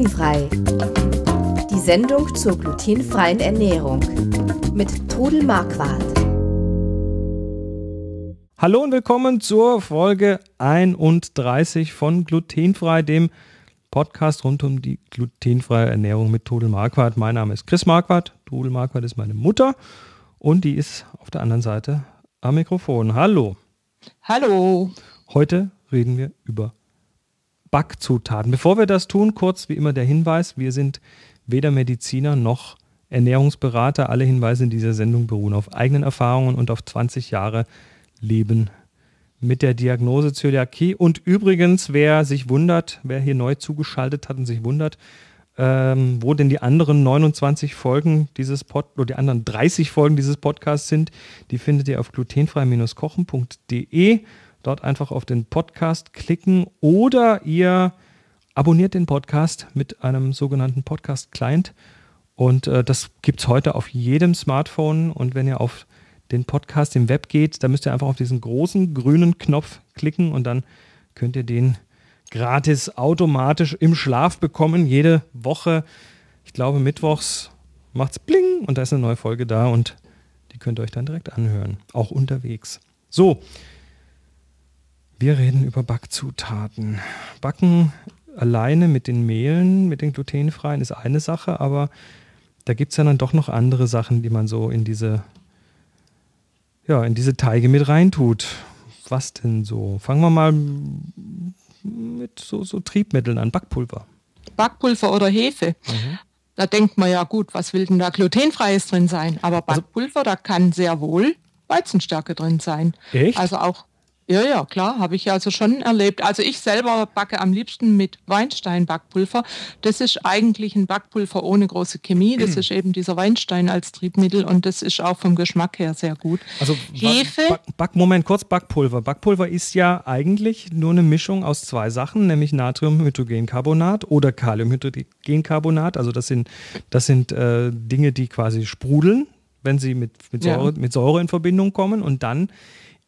Glutenfrei. Die Sendung zur glutenfreien Ernährung mit Trudel Marquardt. Hallo und willkommen zur Folge 31 von Glutenfrei, dem Podcast rund um die glutenfreie Ernährung mit Trudel Marquardt. Mein Name ist Chris Marquardt. Trudel Marquardt ist meine Mutter und die ist auf der anderen Seite am Mikrofon. Hallo. Hallo. Heute reden wir über Backzutaten. Bevor wir das tun, kurz wie immer der Hinweis, wir sind weder Mediziner noch Ernährungsberater. Alle Hinweise in dieser Sendung beruhen auf eigenen Erfahrungen und auf 20 Jahre Leben mit der Diagnose Zöliakie. Und übrigens, wer sich wundert, wer hier neu zugeschaltet hat und sich wundert, ähm, wo denn die anderen 29 Folgen dieses Pod oder die anderen 30 Folgen dieses Podcasts sind, die findet ihr auf glutenfrei-kochen.de. Dort einfach auf den Podcast klicken oder ihr abonniert den Podcast mit einem sogenannten Podcast-Client. Und äh, das gibt es heute auf jedem Smartphone. Und wenn ihr auf den Podcast im Web geht, dann müsst ihr einfach auf diesen großen grünen Knopf klicken und dann könnt ihr den gratis automatisch im Schlaf bekommen. Jede Woche, ich glaube mittwochs macht es bling und da ist eine neue Folge da und die könnt ihr euch dann direkt anhören, auch unterwegs. So, wir reden über Backzutaten. Backen alleine mit den Mehlen, mit den glutenfreien ist eine Sache, aber da gibt es ja dann doch noch andere Sachen, die man so in diese, ja, in diese Teige mit reintut. Was denn so? Fangen wir mal mit so, so Triebmitteln an, Backpulver. Backpulver oder Hefe. Mhm. Da denkt man ja gut, was will denn da glutenfreies drin sein? Aber also Backpulver, also, da kann sehr wohl Weizenstärke drin sein. Echt? Also auch ja, ja, klar, habe ich ja also schon erlebt. Also ich selber backe am liebsten mit Weinstein-Backpulver. Das ist eigentlich ein Backpulver ohne große Chemie. Das ist eben dieser Weinstein als Triebmittel und das ist auch vom Geschmack her sehr gut. Also Hefe. Back, Back, Moment, kurz Backpulver. Backpulver ist ja eigentlich nur eine Mischung aus zwei Sachen, nämlich Natriumhydrogencarbonat oder Kaliumhydrogencarbonat. Also das sind, das sind äh, Dinge, die quasi sprudeln, wenn sie mit, mit, Säure, ja. mit Säure in Verbindung kommen und dann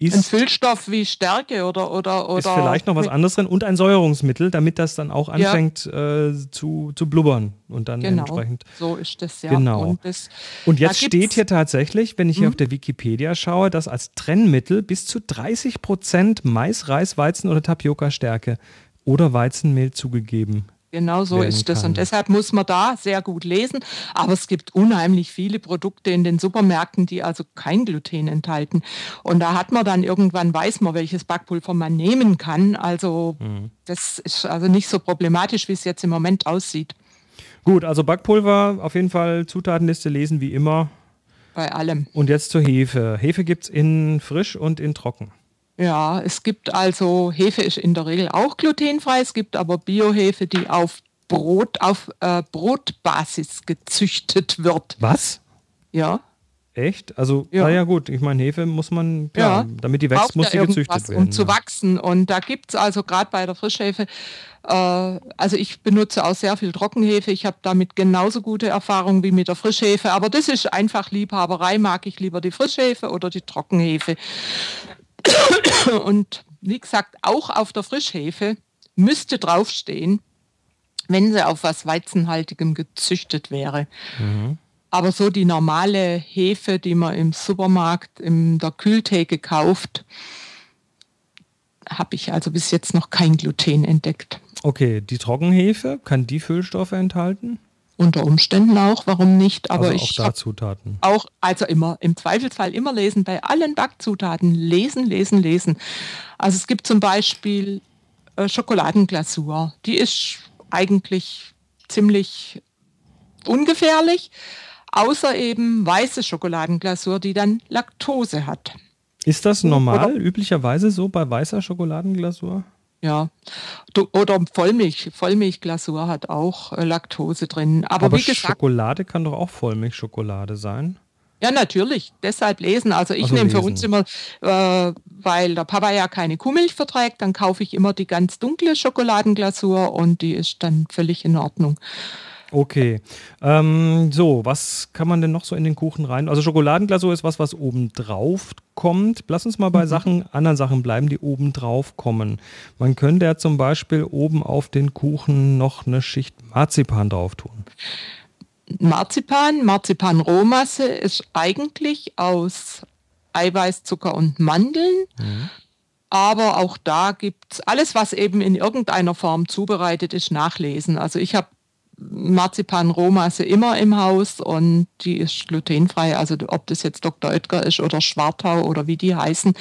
ist. Ein Füllstoff wie Stärke oder. oder, oder ist vielleicht noch was anderes drin und ein Säuerungsmittel, damit das dann auch anfängt ja. äh, zu, zu blubbern und dann genau, entsprechend. So ist das ja. Genau. Und, das, und jetzt steht hier tatsächlich, wenn ich hier mhm. auf der Wikipedia schaue, dass als Trennmittel bis zu 30 Prozent Mais, Reis, Weizen oder Tapioca-Stärke oder Weizenmehl zugegeben Genau so ist es. Und deshalb muss man da sehr gut lesen. Aber es gibt unheimlich viele Produkte in den Supermärkten, die also kein Gluten enthalten. Und da hat man dann irgendwann, weiß man, welches Backpulver man nehmen kann. Also mhm. das ist also nicht so problematisch, wie es jetzt im Moment aussieht. Gut, also Backpulver, auf jeden Fall Zutatenliste lesen wie immer. Bei allem. Und jetzt zur Hefe. Hefe gibt es in frisch und in trocken. Ja, es gibt also, Hefe ist in der Regel auch glutenfrei, es gibt aber Biohefe, die auf Brot, auf äh, Brotbasis gezüchtet wird. Was? Ja. Echt? Also, ja. naja gut, ich meine, Hefe muss man, klar, ja, damit die wächst, muss sie gezüchtet werden. Um ja. zu wachsen. Und da gibt es also gerade bei der Frischhefe, äh, also ich benutze auch sehr viel Trockenhefe. Ich habe damit genauso gute Erfahrungen wie mit der Frischhefe. Aber das ist einfach Liebhaberei. Mag ich lieber die Frischhefe oder die Trockenhefe. Und wie gesagt, auch auf der Frischhefe müsste draufstehen, wenn sie auf was Weizenhaltigem gezüchtet wäre. Mhm. Aber so die normale Hefe, die man im Supermarkt in der Kühltheke kauft, habe ich also bis jetzt noch kein Gluten entdeckt. Okay, die Trockenhefe, kann die Füllstoffe enthalten? Unter Umständen auch, warum nicht? Aber also auch ich da Zutaten. Auch, also immer, im Zweifelsfall immer lesen, bei allen Backzutaten lesen, lesen, lesen. Also es gibt zum Beispiel äh, Schokoladenglasur. Die ist eigentlich ziemlich ungefährlich, außer eben weiße Schokoladenglasur, die dann Laktose hat. Ist das normal, Oder, üblicherweise so bei weißer Schokoladenglasur? Ja, oder Vollmilch, Vollmilchglasur hat auch äh, Laktose drin. Aber, Aber wie gesagt, Schokolade kann doch auch Vollmilchschokolade sein. Ja, natürlich. Deshalb lesen. Also ich also nehme für uns immer, äh, weil der Papa ja keine Kuhmilch verträgt, dann kaufe ich immer die ganz dunkle Schokoladenglasur und die ist dann völlig in Ordnung. Okay. Ähm, so, was kann man denn noch so in den Kuchen rein? Also Schokoladenglasur ist was, was oben drauf kommt. Lass uns mal bei mhm. Sachen, anderen Sachen bleiben, die oben drauf kommen. Man könnte ja zum Beispiel oben auf den Kuchen noch eine Schicht Marzipan drauf tun. Marzipan, Marzipan-Rohmasse ist eigentlich aus Eiweiß, Zucker und Mandeln. Mhm. Aber auch da gibt es alles, was eben in irgendeiner Form zubereitet ist, nachlesen. Also ich habe Marzipan-Rohmasse immer im Haus und die ist glutenfrei. Also ob das jetzt Dr. Oetker ist oder Schwartau oder wie die heißen,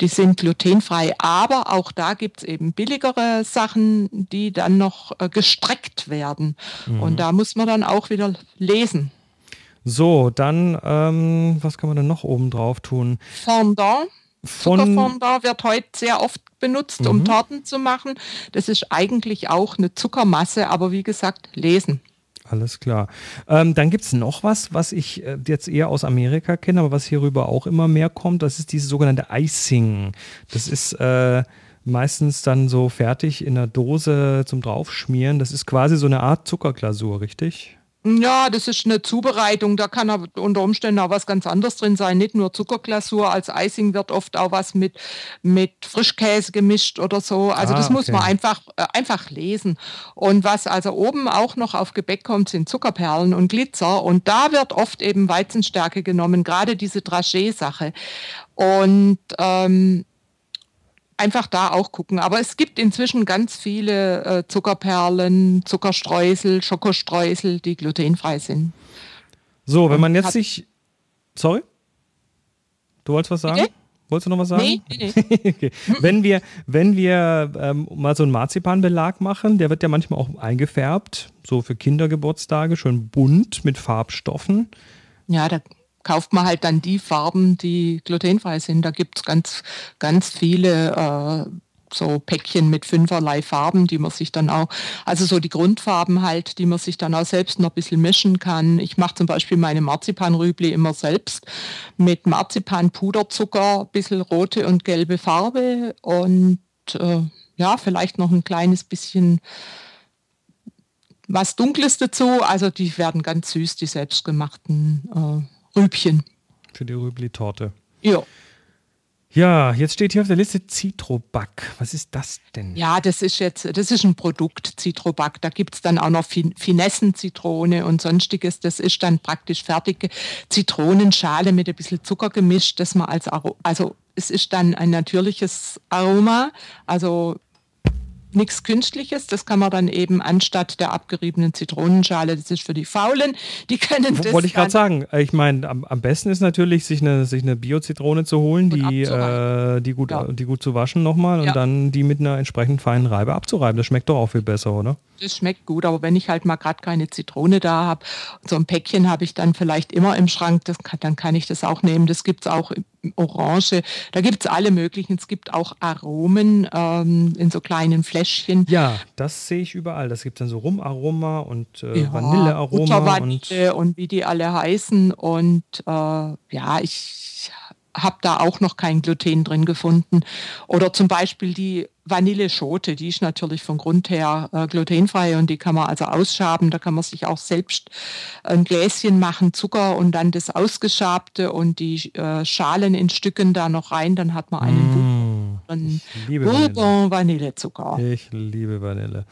die sind glutenfrei. Aber auch da gibt es eben billigere Sachen, die dann noch äh, gestreckt werden. Mhm. Und da muss man dann auch wieder lesen. So, dann, ähm, was kann man denn noch oben drauf tun? Fondant. Zuckerfondant wird heute sehr oft benutzt, um mhm. Torten zu machen. Das ist eigentlich auch eine Zuckermasse, aber wie gesagt, lesen. Alles klar. Ähm, dann gibt es noch was, was ich äh, jetzt eher aus Amerika kenne, aber was hierüber auch immer mehr kommt. Das ist dieses sogenannte Icing. Das ist äh, meistens dann so fertig in der Dose zum Draufschmieren. Das ist quasi so eine Art Zuckerglasur, richtig? Ja, das ist eine Zubereitung. Da kann aber unter Umständen auch was ganz anderes drin sein. Nicht nur Zuckerglasur. Als Icing wird oft auch was mit, mit Frischkäse gemischt oder so. Also ah, das muss man einfach, äh, einfach lesen. Und was also oben auch noch auf Gebäck kommt, sind Zuckerperlen und Glitzer. Und da wird oft eben Weizenstärke genommen, gerade diese Dragé-Sache. Und ähm, einfach da auch gucken. Aber es gibt inzwischen ganz viele äh, Zuckerperlen, Zuckerstreusel, Schokostreusel, die glutenfrei sind. So, wenn man jetzt sich. Sorry? Du wolltest was sagen? Okay. Wolltest du noch was sagen? Nee, nee, nee. okay. Wenn wir, wenn wir ähm, mal so einen Marzipanbelag machen, der wird ja manchmal auch eingefärbt, so für Kindergeburtstage, schön bunt mit Farbstoffen. Ja, da kauft man halt dann die Farben, die glutenfrei sind. Da gibt es ganz, ganz viele äh, so Päckchen mit fünferlei Farben, die man sich dann auch, also so die Grundfarben halt, die man sich dann auch selbst noch ein bisschen mischen kann. Ich mache zum Beispiel meine Marzipanrübli immer selbst mit Marzipanpuderzucker, ein bisschen rote und gelbe Farbe und äh, ja, vielleicht noch ein kleines bisschen was Dunkles dazu. Also die werden ganz süß, die selbstgemachten äh, Rübchen. Für die Rübli-Torte. Ja. Ja, jetzt steht hier auf der Liste Citroback. Was ist das denn? Ja, das ist jetzt, das ist ein Produkt, Citroback. Da gibt es dann auch noch fin Finessen-Zitrone und sonstiges. Das ist dann praktisch fertige Zitronenschale mit ein bisschen Zucker gemischt, das man als Aroma, also es ist dann ein natürliches Aroma. Also nichts Künstliches. Das kann man dann eben anstatt der abgeriebenen Zitronenschale, das ist für die Faulen, die können das. Wollte ich gerade sagen. Ich meine, am, am, besten ist natürlich, sich eine, sich eine Bio-Zitrone zu holen, die, äh, die, gut, ja. die gut zu waschen nochmal und ja. dann die mit einer entsprechend feinen Reibe abzureiben. Das schmeckt doch auch viel besser, oder? Das schmeckt gut, aber wenn ich halt mal gerade keine Zitrone da habe, so ein Päckchen habe ich dann vielleicht immer im Schrank, das kann, dann kann ich das auch nehmen. Das gibt es auch Orange, da gibt es alle möglichen. Es gibt auch Aromen ähm, in so kleinen Fläschchen. Ja, das sehe ich überall. Das gibt dann so Rumaroma und äh, ja, Vanillearoma. Und, und wie die alle heißen. Und äh, ja, ich habe da auch noch kein Gluten drin gefunden. Oder zum Beispiel die Vanilleschote, die ist natürlich von Grund her äh, glutenfrei und die kann man also ausschaben. Da kann man sich auch selbst ein Gläschen machen, Zucker und dann das Ausgeschabte und die äh, Schalen in Stücken da noch rein. Dann hat man einen mmh, Bourbon Vanillezucker. Ich liebe Vanille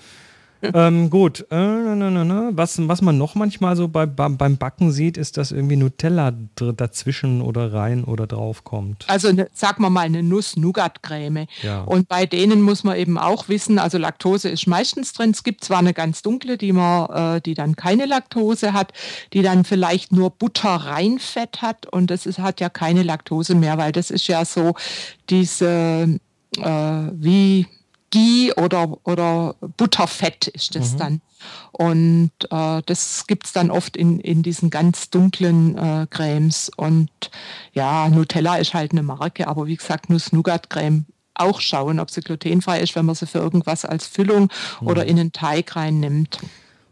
ähm, gut, äh, was, was man noch manchmal so bei, beim Backen sieht, ist, dass irgendwie Nutella dazwischen oder rein oder drauf kommt. Also ne, sag mal mal eine Nuss-Nougat-Creme. Ja. Und bei denen muss man eben auch wissen, also Laktose ist meistens drin. Es gibt zwar eine ganz dunkle, die man, äh, die dann keine Laktose hat, die dann vielleicht nur Butter-Reinfett hat und das ist, hat ja keine Laktose mehr, weil das ist ja so diese äh, wie Ghee oder, oder Butterfett ist das mhm. dann. Und äh, das gibt es dann oft in, in diesen ganz dunklen äh, Cremes. Und ja, Nutella ist halt eine Marke, aber wie gesagt, Nuss-Nougat-Creme auch schauen, ob sie glutenfrei ist, wenn man sie für irgendwas als Füllung mhm. oder in einen Teig reinnimmt.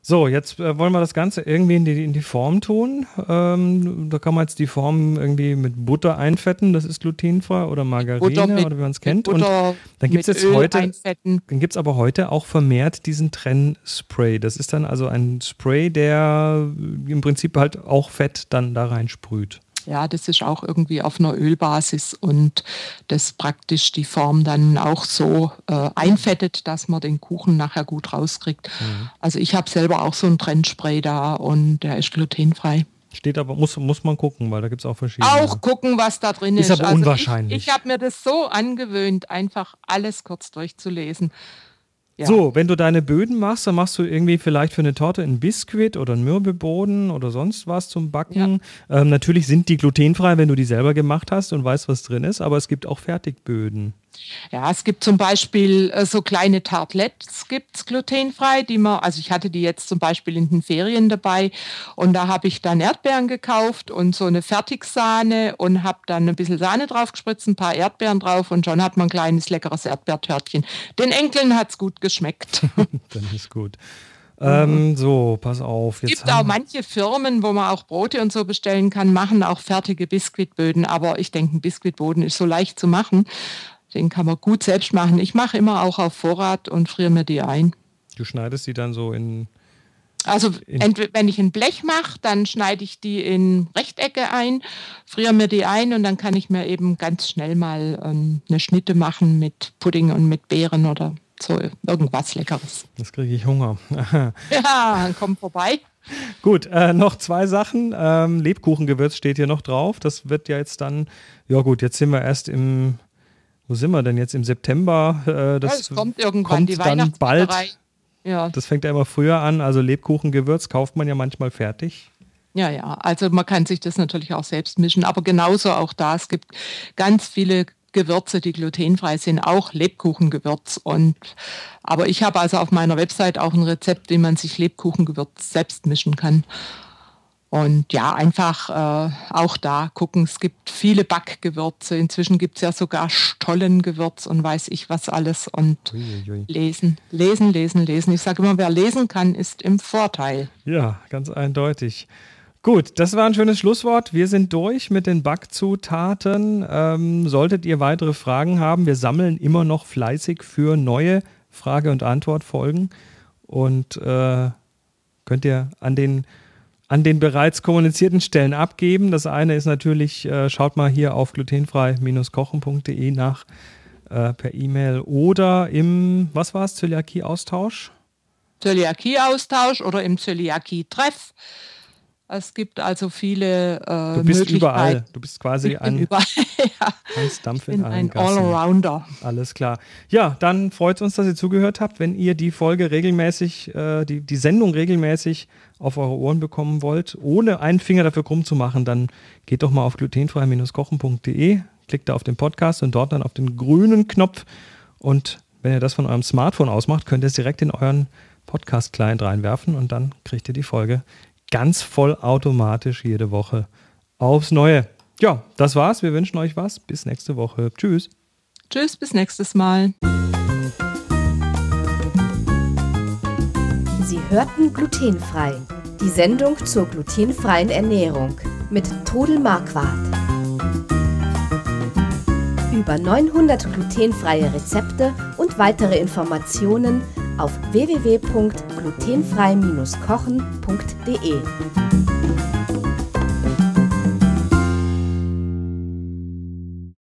So, jetzt äh, wollen wir das Ganze irgendwie in die, in die Form tun. Ähm, da kann man jetzt die Form irgendwie mit Butter einfetten, das ist glutenfrei, oder Margarine, mit, oder wie man es kennt. Und dann gibt es jetzt Öl heute, einfetten. dann gibt es aber heute auch vermehrt diesen Trennspray. Das ist dann also ein Spray, der im Prinzip halt auch Fett dann da rein sprüht. Ja, das ist auch irgendwie auf einer Ölbasis und das praktisch die Form dann auch so äh, einfettet, dass man den Kuchen nachher gut rauskriegt. Mhm. Also ich habe selber auch so ein Trendspray da und der ist glutenfrei. Steht aber, muss, muss man gucken, weil da gibt es auch verschiedene. Auch gucken, was da drin ist. Ist aber also unwahrscheinlich. Ich, ich habe mir das so angewöhnt, einfach alles kurz durchzulesen. Ja. So, wenn du deine Böden machst, dann machst du irgendwie vielleicht für eine Torte einen Biskuit oder einen Mürbeboden oder sonst was zum Backen. Ja. Ähm, natürlich sind die glutenfrei, wenn du die selber gemacht hast und weißt, was drin ist, aber es gibt auch Fertigböden. Ja, es gibt zum Beispiel äh, so kleine Tartlettes gibt's glutenfrei, die man, also ich hatte die jetzt zum Beispiel in den Ferien dabei und da habe ich dann Erdbeeren gekauft und so eine Fertigsahne und habe dann ein bisschen Sahne drauf gespritzt, ein paar Erdbeeren drauf und schon hat man ein kleines leckeres Erdbeertörtchen. Den Enkeln hat's gut geschmeckt. dann ist gut. Ähm, so, pass auf. Es gibt auch manche Firmen, wo man auch Brote und so bestellen kann, machen auch fertige Biskuitböden. Aber ich denke, ein Biskuitboden ist so leicht zu machen. Den kann man gut selbst machen. Ich mache immer auch auf Vorrat und friere mir die ein. Du schneidest die dann so in. Also entweder, wenn ich ein Blech mache, dann schneide ich die in Rechtecke ein, friere mir die ein und dann kann ich mir eben ganz schnell mal ähm, eine Schnitte machen mit Pudding und mit Beeren oder so irgendwas Leckeres. Das kriege ich Hunger. ja, dann komm vorbei. Gut, äh, noch zwei Sachen. Ähm, Lebkuchengewürz steht hier noch drauf. Das wird ja jetzt dann, ja gut, jetzt sind wir erst im wo sind wir denn jetzt im September? Äh, das ja, kommt irgendwann kommt die dann bald. Ja. Das fängt ja immer früher an. Also Lebkuchengewürz kauft man ja manchmal fertig. Ja, ja. Also man kann sich das natürlich auch selbst mischen, aber genauso auch da. Es gibt ganz viele Gewürze, die glutenfrei sind, auch Lebkuchengewürz. Und aber ich habe also auf meiner Website auch ein Rezept, wie man sich Lebkuchengewürz selbst mischen kann. Und ja, einfach äh, auch da gucken. Es gibt viele Backgewürze. Inzwischen gibt es ja sogar Stollengewürz und weiß ich was alles. Und Uiuiui. lesen, lesen, lesen, lesen. Ich sage immer, wer lesen kann, ist im Vorteil. Ja, ganz eindeutig. Gut, das war ein schönes Schlusswort. Wir sind durch mit den Backzutaten. Ähm, solltet ihr weitere Fragen haben, wir sammeln immer noch fleißig für neue Frage- und Antwortfolgen. Und äh, könnt ihr an den an den bereits kommunizierten Stellen abgeben. Das eine ist natürlich, äh, schaut mal hier auf glutenfrei-kochen.de nach äh, per E-Mail oder im, was war es, Zöliakie-Austausch? Zöliakie-Austausch oder im Zöliakie-Treff. Es gibt also viele äh, Du bist überall. Du bist quasi ein, überall, ja. ein Stampf in ein Allrounder. Alles klar. Ja, dann freut es uns, dass ihr zugehört habt. Wenn ihr die Folge regelmäßig, äh, die, die Sendung regelmäßig auf eure Ohren bekommen wollt, ohne einen Finger dafür krumm zu machen, dann geht doch mal auf glutenfrei-kochen.de, klickt da auf den Podcast und dort dann auf den grünen Knopf. Und wenn ihr das von eurem Smartphone ausmacht, könnt ihr es direkt in euren Podcast-Client reinwerfen und dann kriegt ihr die Folge ganz vollautomatisch jede Woche aufs Neue. Ja, das war's. Wir wünschen euch was. Bis nächste Woche. Tschüss. Tschüss, bis nächstes Mal. Sie hörten glutenfrei. Die Sendung zur glutenfreien Ernährung mit Todel Marquardt. Über 900 glutenfreie Rezepte und weitere Informationen auf www.glutenfrei-kochen.de.